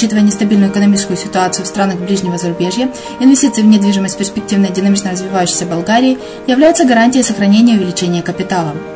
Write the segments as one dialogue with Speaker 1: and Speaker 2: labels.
Speaker 1: Учитывая нестабильную экономическую ситуацию в странах ближнего зарубежья, инвестиции в недвижимость перспективной динамично развивающейся Болгарии являются гарантией сохранения и увеличения капитала.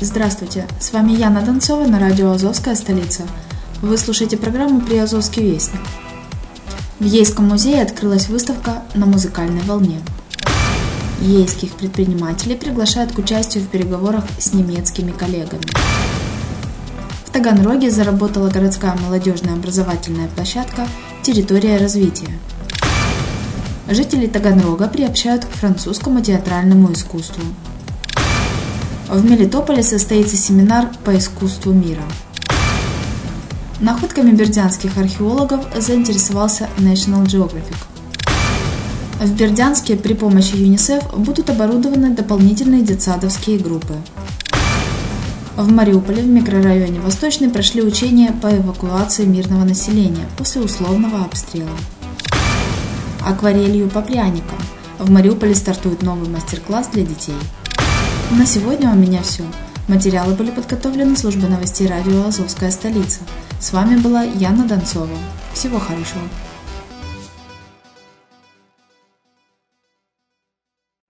Speaker 1: Здравствуйте, с вами Яна Донцова на радио «Азовская столица». Вы слушаете программу «Приазовский вестник». В Ейском музее открылась выставка «На музыкальной волне». Ейских предпринимателей приглашают к участию в переговорах с немецкими коллегами. В Таганроге заработала городская молодежная образовательная площадка «Территория развития». Жители Таганрога приобщают к французскому театральному искусству. В Мелитополе состоится семинар по искусству мира – Находками бердянских археологов заинтересовался National Geographic. В Бердянске при помощи ЮНИСЕФ будут оборудованы дополнительные детсадовские группы. В Мариуполе в микрорайоне Восточный прошли учения по эвакуации мирного населения после условного обстрела. Акварелью по пряникам. В Мариуполе стартует новый мастер-класс для детей. На сегодня у меня все. Материалы были подготовлены службой новостей радио «Азовская столица». С вами была Яна Донцова. Всего хорошего.